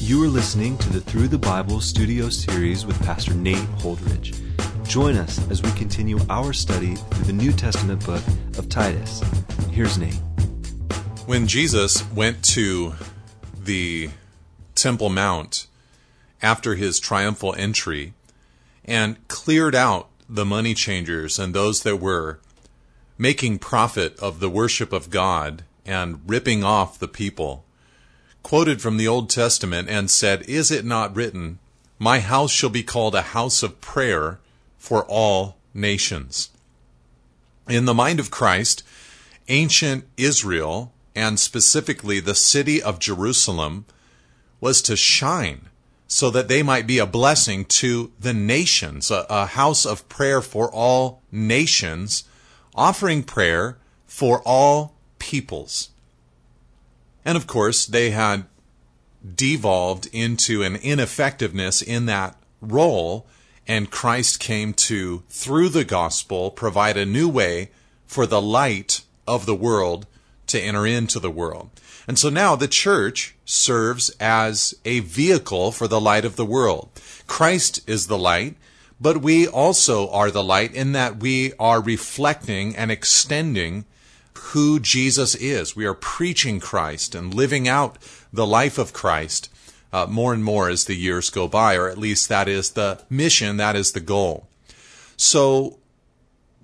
You are listening to the Through the Bible studio series with Pastor Nate Holdridge. Join us as we continue our study through the New Testament book of Titus. Here's Nate. When Jesus went to the Temple Mount after his triumphal entry and cleared out the money changers and those that were making profit of the worship of God and ripping off the people, quoted from the Old Testament and said, Is it not written, My house shall be called a house of prayer for all nations? In the mind of Christ, ancient Israel, and specifically the city of Jerusalem, was to shine so that they might be a blessing to the nations, a, a, house of prayer for all nations, offering prayer for all peoples. And of course, they had devolved into an ineffectiveness in that role, and Christ came to, through the gospel, provide a new way for the light of the world to enter into the world. And so now the church serves as a vehicle for the light of the world. Christ is the light, but we also are the light in that we are reflecting and extending who Jesus is. We are preaching Christ and living out the life of Christ uh, more and more as the years go by, or at least that is the mission, that is the goal. So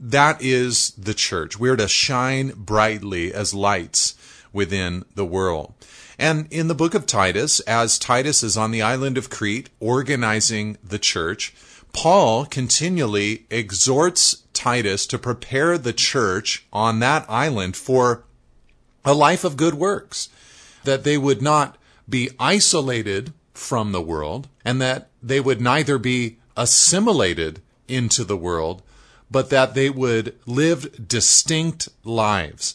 that is the church. We're to shine brightly as lights within the world. And in the book of Titus, as Titus is on the island of Crete organizing the church, Paul continually exhorts Titus to prepare the church on that island for a life of good works, that they would not be isolated from the world, and that they would neither be assimilated into the world, but that they would live distinct lives.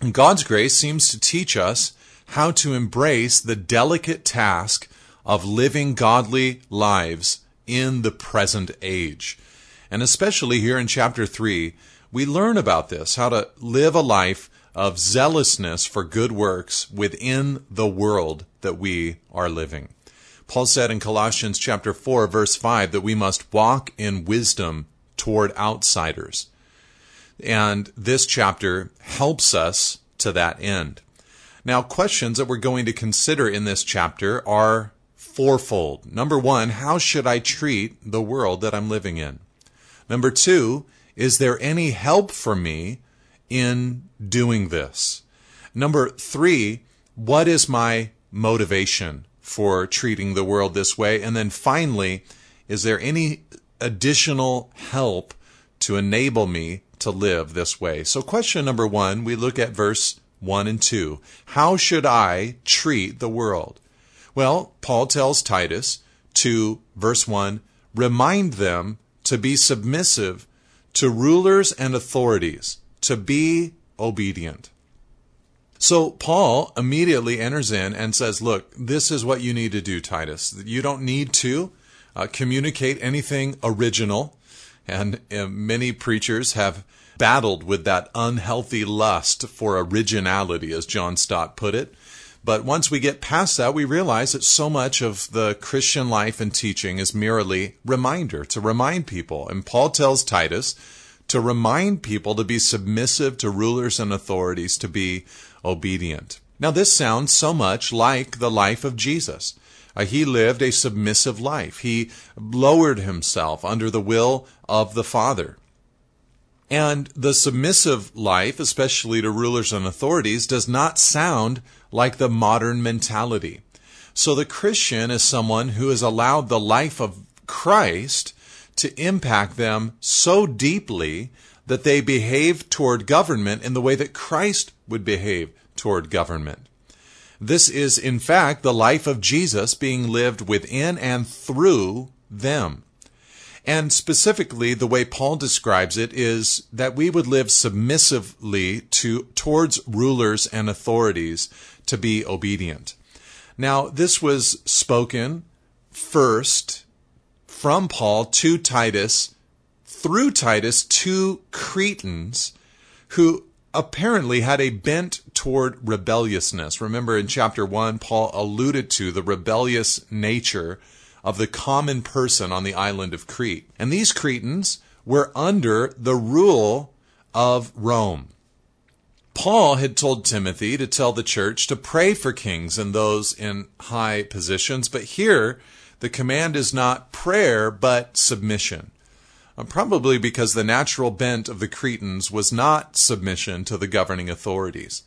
And God's grace seems to teach us how to embrace the delicate task of living godly lives in the present age. And especially here in chapter 3, we learn about this how to live a life of zealousness for good works within the world that we are living. Paul said in Colossians chapter 4 verse 5 that we must walk in wisdom toward outsiders. And this chapter helps us to that end. Now, questions that we're going to consider in this chapter are fourfold. Number one, how should I treat the world that I'm living in? Number two, is there any help for me in doing this? Number three, what is my motivation for treating the world this way? And then finally, is there any additional help to enable me to live this way? So, question number one, we look at verse 1 and 2. How should I treat the world? Well, Paul tells Titus to, verse 1, remind them to be submissive to rulers and authorities, to be obedient. So Paul immediately enters in and says, Look, this is what you need to do, Titus. You don't need to uh, communicate anything original. And uh, many preachers have battled with that unhealthy lust for originality, as John Stott put it. But once we get past that, we realize that so much of the Christian life and teaching is merely reminder, to remind people. And Paul tells Titus to remind people to be submissive to rulers and authorities, to be obedient. Now, this sounds so much like the life of Jesus. Uh, he lived a submissive life. He lowered himself under the will of the Father. And the submissive life, especially to rulers and authorities, does not sound like the modern mentality. So the Christian is someone who has allowed the life of Christ to impact them so deeply that they behave toward government in the way that Christ would behave toward government. This is, in fact, the life of Jesus being lived within and through them. And specifically, the way Paul describes it is that we would live submissively to, towards rulers and authorities to be obedient. Now, this was spoken first from Paul to Titus, through Titus to Cretans who apparently had a bent toward rebelliousness. Remember in chapter 1, Paul alluded to the rebellious nature of the common person on the island of Crete. And these Cretans were under the rule of Rome. Paul had told Timothy to tell the church to pray for kings and those in high positions, but here the command is not prayer, but submission. Uh, probably because the natural bent of the Cretans was not submission to the governing authorities.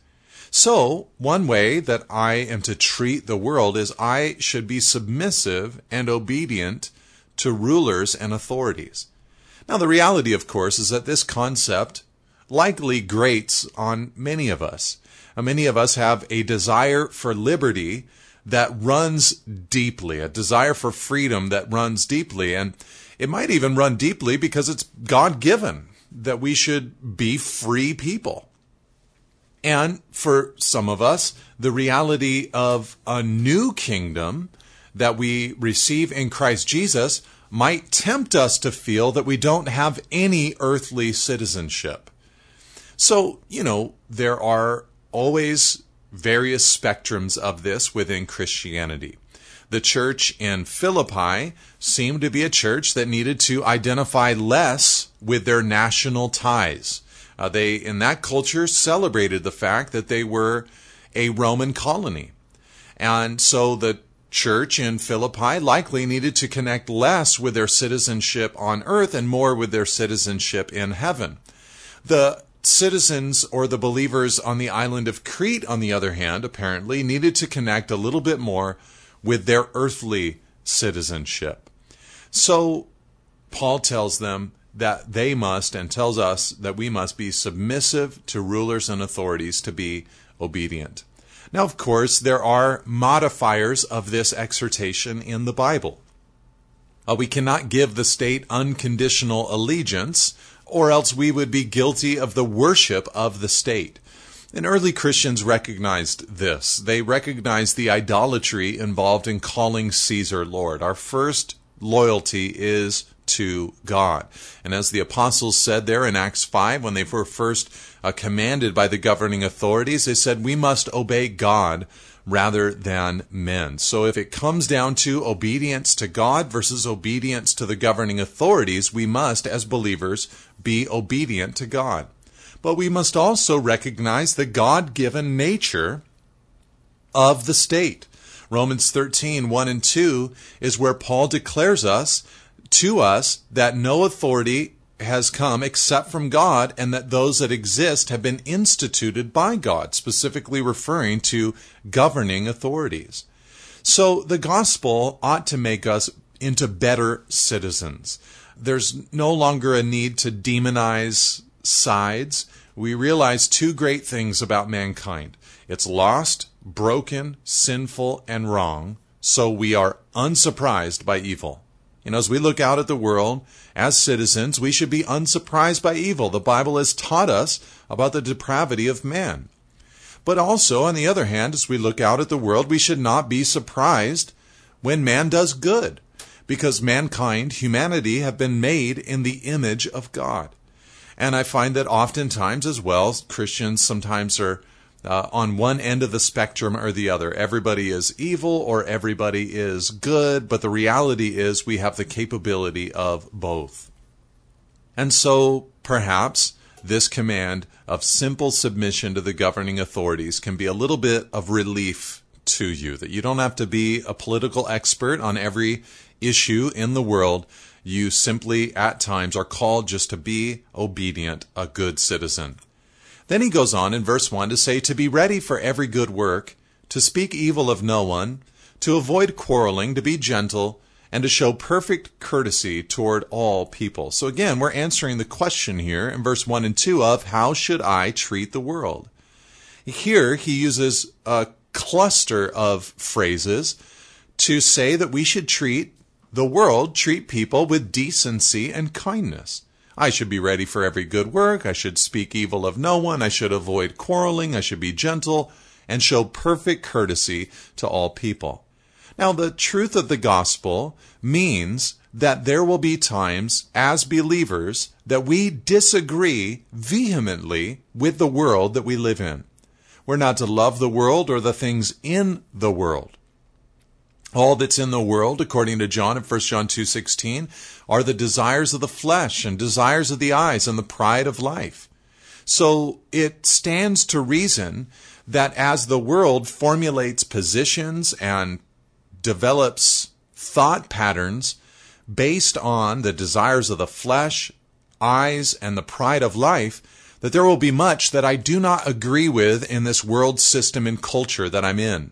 So, one way that I am to treat the world is I should be submissive and obedient to rulers and authorities. Now, the reality, of course, is that this concept likely grates on many of us. Uh, many of us have a desire for liberty that runs deeply, a desire for freedom that runs deeply. And it might even run deeply because it's God given that we should be free people. And for some of us, the reality of a new kingdom that we receive in Christ Jesus might tempt us to feel that we don't have any earthly citizenship. So, you know, there are always various spectrums of this within Christianity. The church in Philippi seemed to be a church that needed to identify less with their national ties. Uh, they, in that culture, celebrated the fact that they were a Roman colony. And so the church in Philippi likely needed to connect less with their citizenship on earth and more with their citizenship in heaven. The citizens or the believers on the island of Crete, on the other hand, apparently needed to connect a little bit more with their earthly citizenship. So Paul tells them that they must, and tells us that we must be submissive to rulers and authorities to be obedient. Now, of course, there are modifiers of this exhortation in the Bible. Uh, we cannot give the state unconditional allegiance or else we would be guilty of the worship of the state. And early Christians recognized this. They recognized the idolatry involved in calling Caesar Lord. Our first loyalty is to God. And as the apostles said there in Acts 5, when they were first uh, commanded by the governing authorities, they said, We must obey God rather than men. So if it comes down to obedience to God versus obedience to the governing authorities, we must, as believers, be obedient to God. But we must also recognize the God given nature of the state. Romans 13, 1 and 2 is where Paul declares us to us that no authority has come except from God, and that those that exist have been instituted by God, specifically referring to governing authorities. So the gospel ought to make us into better citizens. There's no longer a need to demonize sides. We realize two great things about mankind it's lost, broken, sinful, and wrong, so we are unsurprised by evil. You know, as we look out at the world as citizens, we should be unsurprised by evil. The Bible has taught us about the depravity of man. But also, on the other hand, as we look out at the world, we should not be surprised when man does good, because mankind, humanity, have been made in the image of God. And I find that oftentimes as well, Christians sometimes are uh, on one end of the spectrum or the other. Everybody is evil or everybody is good, but the reality is we have the capability of both. And so perhaps this command of simple submission to the governing authorities can be a little bit of relief to you, that you don't have to be a political expert on every issue in the world. You simply, at times, are called just to be obedient, a good citizen. Then he goes on in verse 1 to say, To be ready for every good work, to speak evil of no one, to avoid quarreling, to be gentle, and to show perfect courtesy toward all people. So again, we're answering the question here in verse 1 and 2 of how should I treat the world? Here he uses a cluster of phrases to say that we should treat the world, treat people with decency and kindness. I should be ready for every good work. I should speak evil of no one. I should avoid quarreling. I should be gentle and show perfect courtesy to all people. Now, the truth of the gospel means that there will be times as believers that we disagree vehemently with the world that we live in. We're not to love the world or the things in the world. All that's in the world, according to John in 1 John 2:16, are the desires of the flesh and desires of the eyes and the pride of life. So it stands to reason that as the world formulates positions and develops thought patterns based on the desires of the flesh, eyes, and the pride of life, that there will be much that I do not agree with in this world system and culture that I'm in.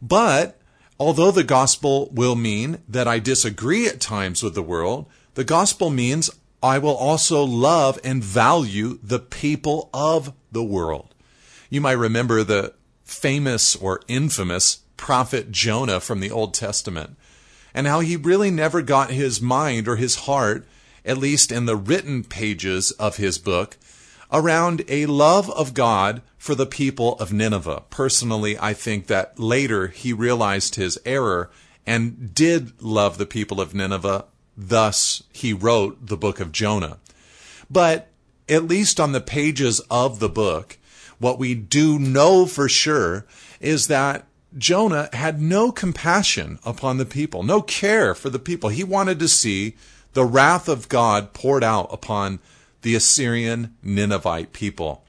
But although the gospel will mean that I disagree at times with the world, the gospel means I will also love and value the people of the world. You might remember the famous or infamous prophet Jonah from the Old Testament and how he really never got his mind or his heart, at least in the written pages of his book, around a love of God for the people of Nineveh. Personally, I think that later he realized his error and did love the people of Nineveh. Thus, he wrote the book of Jonah. But at least on the pages of the book, what we do know for sure is that Jonah had no compassion upon the people, no care for the people. He wanted to see the wrath of God poured out upon the Assyrian Ninevite people.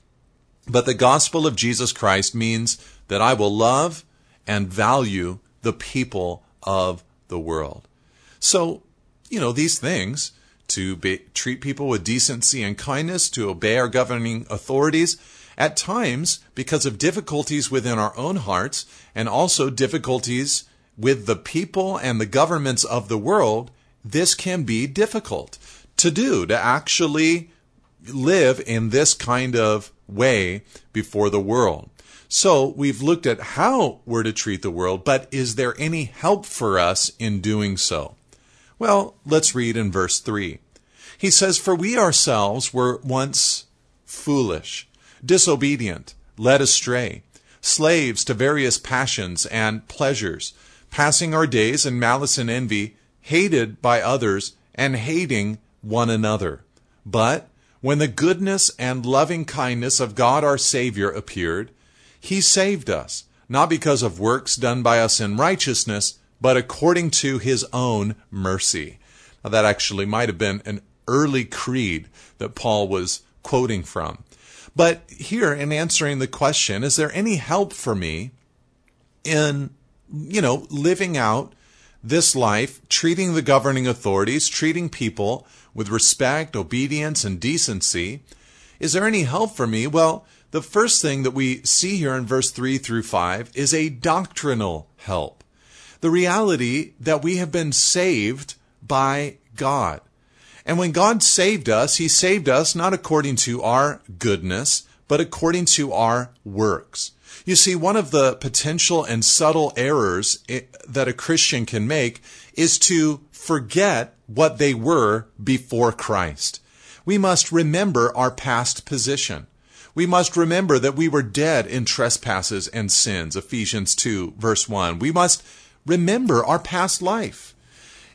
But the gospel of Jesus Christ means that I will love and value the people of the world. So, you know, these things to be, treat people with decency and kindness, to obey our governing authorities, at times, because of difficulties within our own hearts and also difficulties with the people and the governments of the world, this can be difficult to do, to actually live in this kind of way before the world. So we've looked at how we're to treat the world, but is there any help for us in doing so? Well, let's read in verse 3. He says, For we ourselves were once foolish, disobedient, led astray, slaves to various passions and pleasures, passing our days in malice and envy, hated by others, and hating one another. But when the goodness and loving kindness of God our Savior appeared, He saved us, not because of works done by us in righteousness, but according to His own mercy. Now, that actually might have been an early creed that Paul was quoting from. But here, in answering the question, is there any help for me in, you know, living out this life, treating the governing authorities, treating people with respect, obedience, and decency. Is there any help for me? Well, the first thing that we see here in verse 3 through 5 is a doctrinal help. The reality that we have been saved by God. And when God saved us, He saved us not according to our goodness, but according to our works. You see, one of the potential and subtle errors that a Christian can make is to forget what they were before Christ. We must remember our past position. We must remember that we were dead in trespasses and sins, Ephesians 2, verse 1. We must remember our past life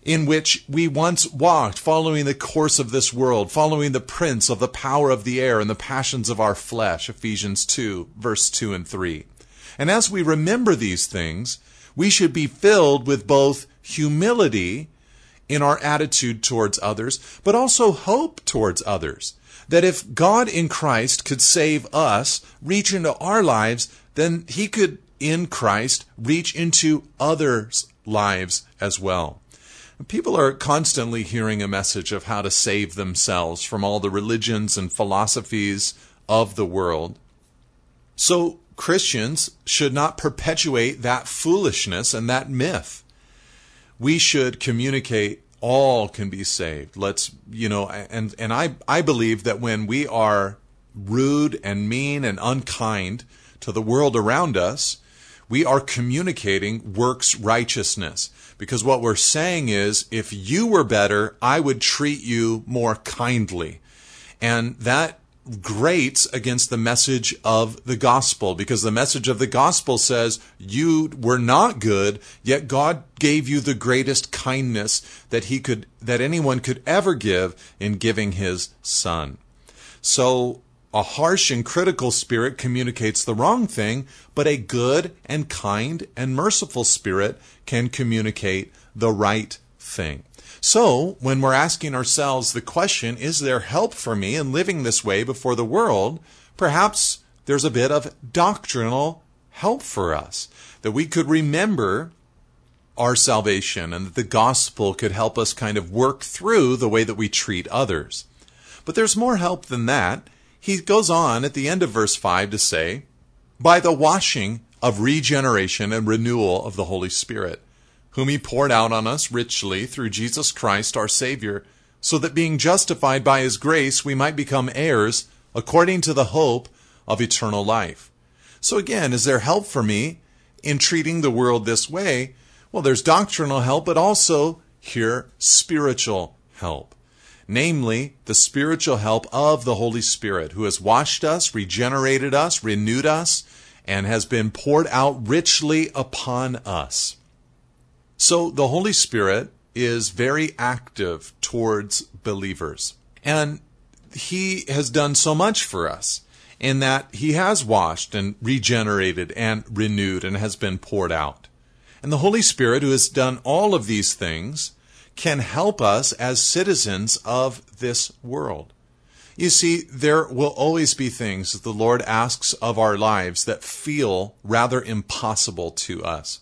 in which we once walked following the course of this world, following the prince of the power of the air and the passions of our flesh, Ephesians 2, verse 2 and 3. And as we remember these things, we should be filled with both humility in our attitude towards others, but also hope towards others. That if God in Christ could save us, reach into our lives, then he could in Christ reach into others' lives as well. People are constantly hearing a message of how to save themselves from all the religions and philosophies of the world. So Christians should not perpetuate that foolishness and that myth we should communicate all can be saved. Let's, you know, and, and I, I believe that when we are rude and mean and unkind to the world around us, we are communicating works righteousness. Because what we're saying is, if you were better, I would treat you more kindly. And that grates against the message of the gospel because the message of the gospel says you were not good yet God gave you the greatest kindness that he could that anyone could ever give in giving his son. So a harsh and critical spirit communicates the wrong thing, but a good and kind and merciful spirit can communicate the right thing. So, when we're asking ourselves the question, is there help for me in living this way before the world? Perhaps there's a bit of doctrinal help for us that we could remember our salvation and that the gospel could help us kind of work through the way that we treat others. But there's more help than that. He goes on at the end of verse 5 to say, by the washing of regeneration and renewal of the Holy Spirit whom he poured out on us richly through Jesus Christ our Savior, so that being justified by his grace we might become heirs according to the hope of eternal life. So again, is there help for me in treating the world this way? Well, there's doctrinal help, but also here spiritual help. Namely, the spiritual help of the Holy Spirit, who has washed us, regenerated us, renewed us, and has been poured out richly upon us. So the Holy Spirit is very active towards believers. And he has done so much for us in that he has washed and regenerated and renewed and has been poured out. And the Holy Spirit, who has done all of these things, can help us as citizens of this world. You see, there will always be things that the Lord asks of our lives that feel rather impossible to us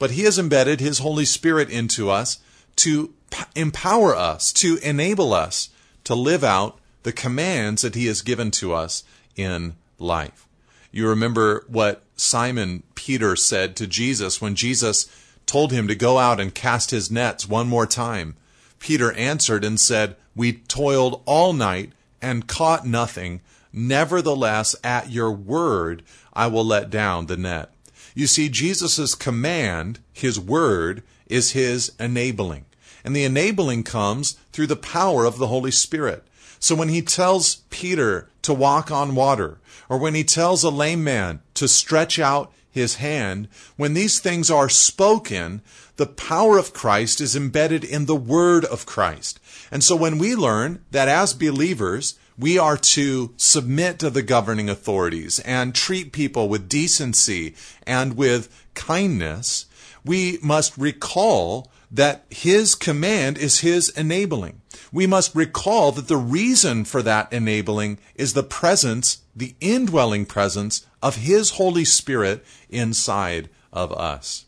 but He has embedded His Holy Spirit into us to empower us, to enable us to live out the commands that He has given to us in life. You remember what Simon Peter said to Jesus when Jesus told him to go out and cast his nets one more time. Peter answered and said, We toiled all night and caught nothing. Nevertheless, at your word, I will let down the net. You see, Jesus' command, his word, is his enabling. And the enabling comes through the power of the Holy Spirit. So when he tells Peter to walk on water, or when he tells a lame man to stretch out his hand, when these things are spoken, the power of Christ is embedded in the word of Christ. And so when we learn that as believers, we are to submit to the governing authorities and treat people with decency and with kindness, we must recall that his command is his enabling. We must recall that the reason for that enabling is the presence, the indwelling presence of his Holy Spirit inside of us.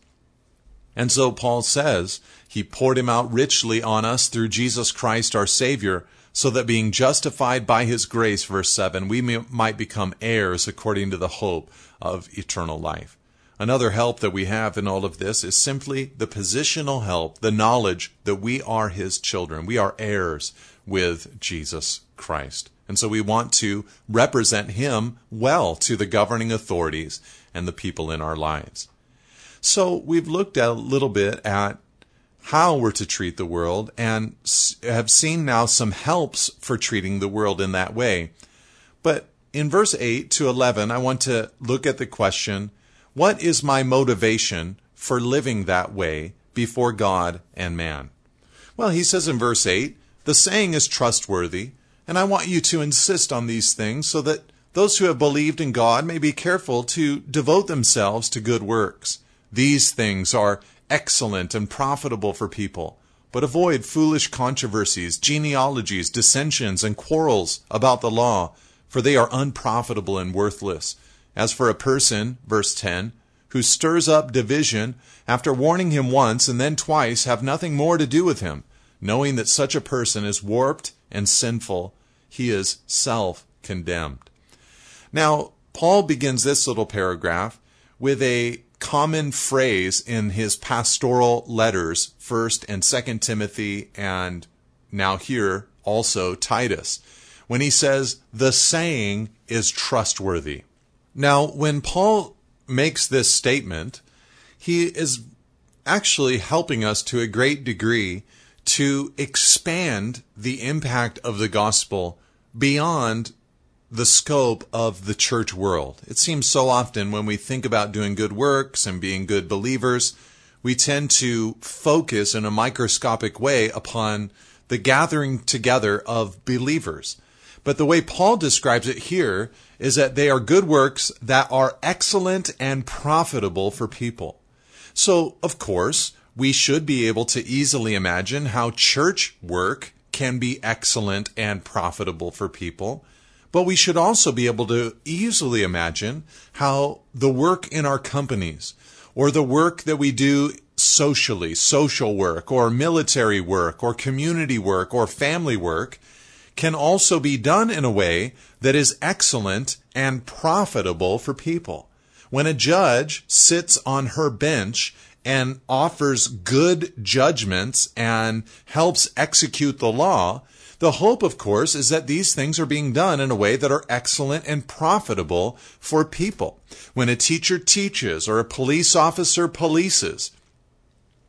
And so Paul says, he poured him out richly on us through Jesus Christ our Savior, so that being justified by his grace, verse 7, we may, might become heirs according to the hope of eternal life. Another help that we have in all of this is simply the positional help, the knowledge that we are his children. We are heirs with Jesus Christ. And so we want to represent him well to the governing authorities and the people in our lives. So we've looked a little bit at how we're to treat the world and have seen now some helps for treating the world in that way. But in verse 8 to 11, I want to look at the question what is my motivation for living that way before God and man? Well, he says in verse 8, the saying is trustworthy, and I want you to insist on these things so that those who have believed in God may be careful to devote themselves to good works. These things are excellent and profitable for people. But avoid foolish controversies, genealogies, dissensions, and quarrels about the law, for they are unprofitable and worthless. As for a person, verse 10, who stirs up division, after warning him once and then twice, have nothing more to do with him, knowing that such a person is warped and sinful, he is self condemned. Now, Paul begins this little paragraph with a common phrase in his pastoral letters, 1st and 2nd Timothy, and now here also Titus, when he says, the saying is trustworthy. Now, when Paul makes this statement, he is actually helping us to a great degree to expand the impact of the gospel beyond the scope of the church world. It seems so often when we think about doing good works and being good believers, we tend to focus in a microscopic way upon the gathering together of believers. But the way Paul describes it here is that they are good works that are excellent and profitable for people. So, of course, we should be able to easily imagine how church work can be excellent and profitable for people. But we should also be able to easily imagine how the work in our companies or the work that we do socially, social work or military work or community work or family work can also be done in a way that is excellent and profitable for people. When a judge sits on her bench and offers good judgments and helps execute the law, the hope, of course, is that these things are being done in a way that are excellent and profitable for people. When a teacher teaches or a police officer polices,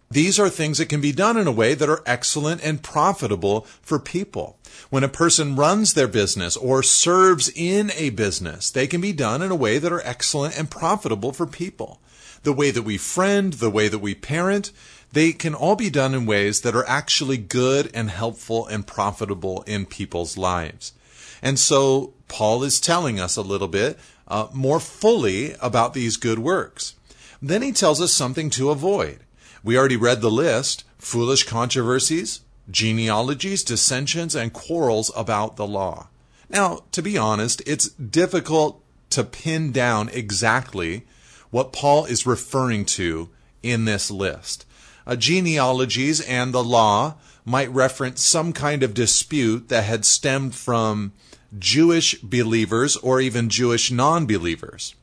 these are things that can be done in a way that are excellent and profitable for people. When a person runs their business or serves in a business, they can be done in a way that are excellent and profitable for people. The way that we friend, the way that we parent, they can all be done in ways that are actually good and helpful and profitable in people's lives. And so Paul is telling us a little bit uh, more fully about these good works. Then he tells us something to avoid. We already read the list foolish controversies, genealogies, dissensions, and quarrels about the law. Now, to be honest, it's difficult to pin down exactly what Paul is referring to in this list. Uh, genealogies and the law might reference some kind of dispute that had stemmed from Jewish believers or even Jewish non believers.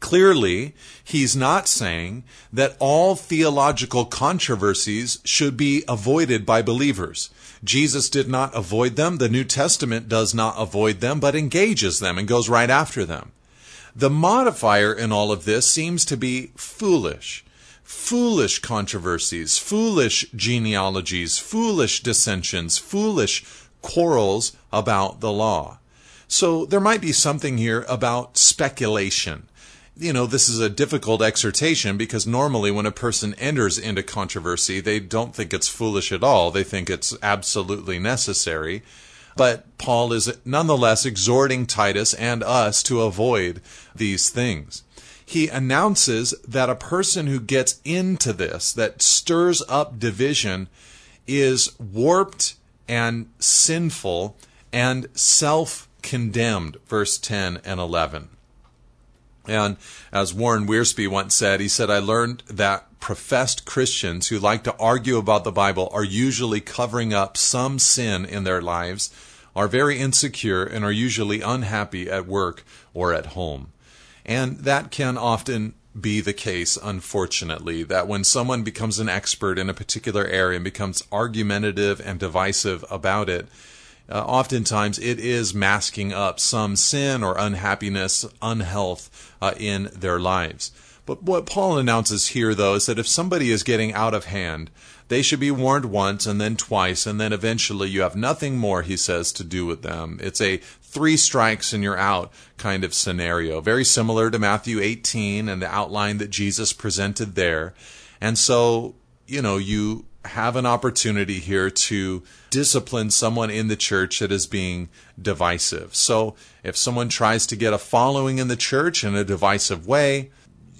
Clearly, he's not saying that all theological controversies should be avoided by believers. Jesus did not avoid them. The New Testament does not avoid them, but engages them and goes right after them. The modifier in all of this seems to be foolish. Foolish controversies, foolish genealogies, foolish dissensions, foolish quarrels about the law. So there might be something here about speculation you know, this is a difficult exhortation because normally when a person enters into controversy, they don't think it's foolish at all. They think it's absolutely necessary. But Paul is nonetheless exhorting Titus and us to avoid these things. He announces that a person who gets into this, that stirs up division, is warped and sinful and self condemned. Verse 10 and 11. And as Warren Wiersbe once said, he said, I learned that professed Christians who like to argue about the Bible are usually covering up some sin in their lives, are very insecure, and are usually unhappy at work or at home. And that can often be the case, unfortunately, that when someone becomes an expert in a particular area and becomes argumentative and divisive about it, uh, oftentimes it is masking up some sin or unhappiness, unhealth uh, in their lives. But what Paul announces here, though, is that if somebody is getting out of hand, they should be warned once and then twice, and then eventually you have nothing more, he says, to do with them. It's a three strikes and you're out kind of scenario. Very similar to Matthew 18 and the outline that Jesus presented there. And so, you know, you have an opportunity here to discipline someone in the church that is being divisive. So if someone tries to get a following in the church in a divisive way,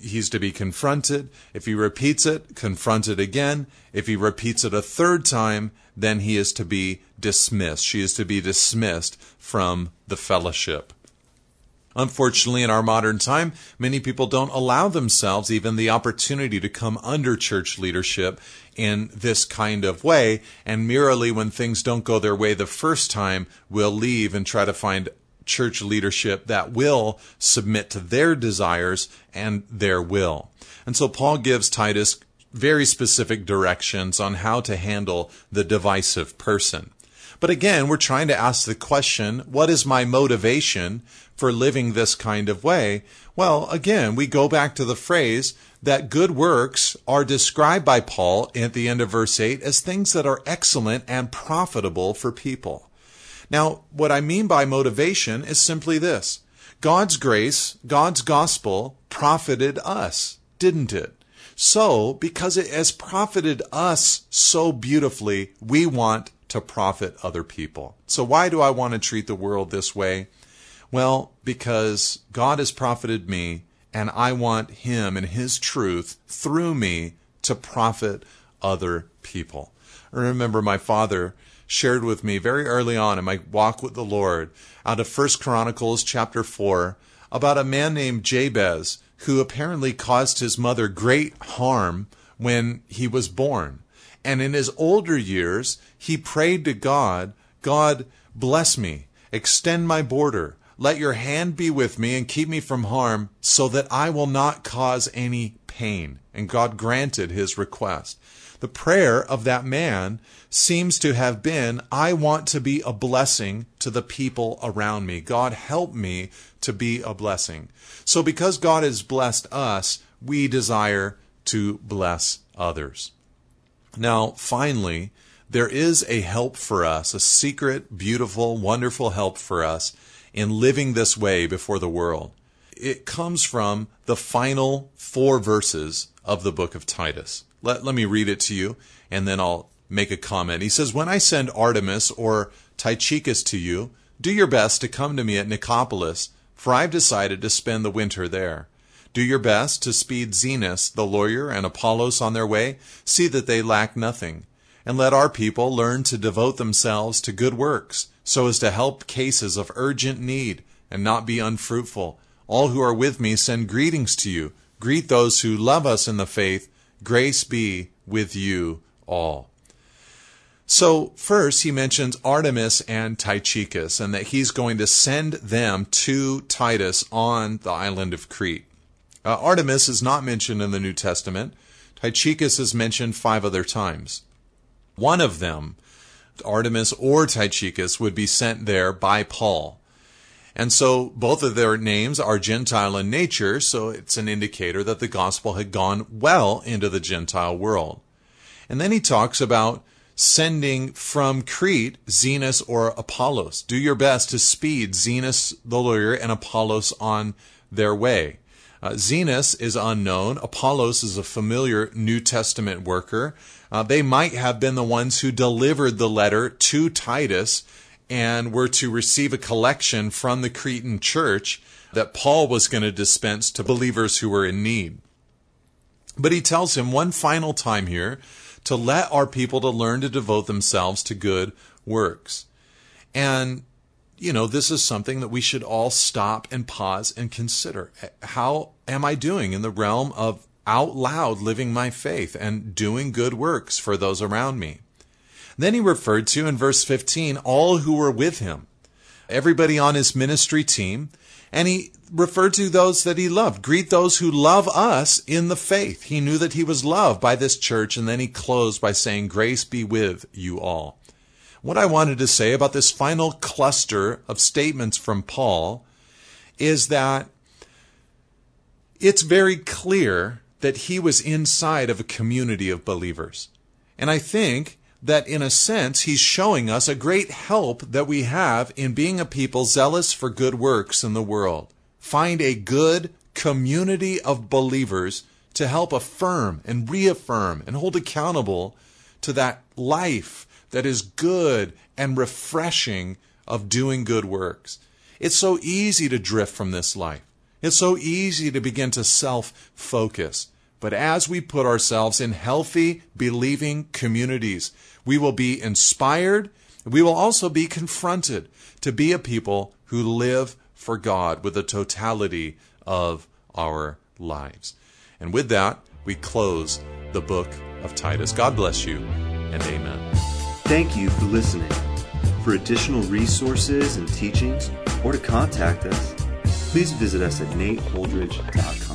he's to be confronted. If he repeats it, confronted again. If he repeats it a third time, then he is to be dismissed. She is to be dismissed from the fellowship. Unfortunately, in our modern time, many people don't allow themselves even the opportunity to come under church leadership in this kind of way, and merely when things don't go their way the first time, will leave and try to find church leadership that will submit to their desires and their will. And so Paul gives Titus very specific directions on how to handle the divisive person. But again, we're trying to ask the question, what is my motivation for living this kind of way? Well, again, we go back to the phrase that good works are described by Paul at the end of verse 8 as things that are excellent and profitable for people. Now, what I mean by motivation is simply this. God's grace, God's gospel profited us, didn't it? So, because it has profited us so beautifully, we want to profit other people. So, why do I want to treat the world this way? Well, because God has profited me, and I want Him and His truth through me to profit other people. I remember my father shared with me very early on in my walk with the Lord out of First Chronicles chapter 4 about a man named Jabez who apparently caused his mother great harm when he was born. And in his older years, he prayed to God, God, bless me, extend my border, let your hand be with me and keep me from harm so that I will not cause any pain. And God granted his request. The prayer of that man seems to have been, I want to be a blessing to the people around me. God, help me to be a blessing. So because God has blessed us, we desire to bless others. Now, finally, there is a help for us, a secret, beautiful, wonderful help for us in living this way before the world. It comes from the final four verses of the book of Titus. Let, let me read it to you and then I'll make a comment. He says, When I send Artemas or Tychicus to you, do your best to come to me at Nicopolis, for I've decided to spend the winter there. Do your best to speed Zenas, the lawyer, and Apollos on their way. See that they lack nothing. And let our people learn to devote themselves to good works, so as to help cases of urgent need and not be unfruitful. All who are with me send greetings to you. Greet those who love us in the faith Grace be with you all. So, first, he mentions Artemas and Tychicus, and that he's going to send them to Titus on the island of Crete. Uh, Artemas is not mentioned in the New Testament. Tychicus is mentioned five other times. One of them, Artemas or Tychicus, would be sent there by Paul. And so both of their names are Gentile in nature, so it's an indicator that the gospel had gone well into the Gentile world. And then he talks about sending from Crete Zenas or Apollos. Do your best to speed Zenas the lawyer and Apollos on their way. Uh, is unknown. Apollos is a familiar New Testament worker. Uh, they might have been the ones who delivered the letter to Titus and were to receive a collection from the Cretan church that Paul was going to dispense to believers who were in need. But he tells him one final time here to let our people to learn to devote themselves to good works. And you know, this is something that we should all stop and pause and consider. How am I doing in the realm of out loud living my faith and doing good works for those around me? Then he referred to in verse 15 all who were with him, everybody on his ministry team, and he referred to those that he loved. Greet those who love us in the faith. He knew that he was loved by this church, and then he closed by saying, Grace be with you all. What I wanted to say about this final cluster of statements from Paul is that it's very clear that he was inside of a community of believers. And I think that in a sense he's showing us a great help that we have in being a people zealous for good works in the world. Find a good community of believers to help affirm and reaffirm and hold accountable to that life that is good and refreshing of doing good works. It's so easy to drift from this life. It's so easy to begin to self focus. But as we put ourselves in healthy, believing communities, we will be inspired. We will also be confronted to be a people who live for God with the totality of our lives. And with that, we close the book of Titus. God bless you and amen. Thank you for listening. For additional resources and teachings, or to contact us, please visit us at nateholdridge.com.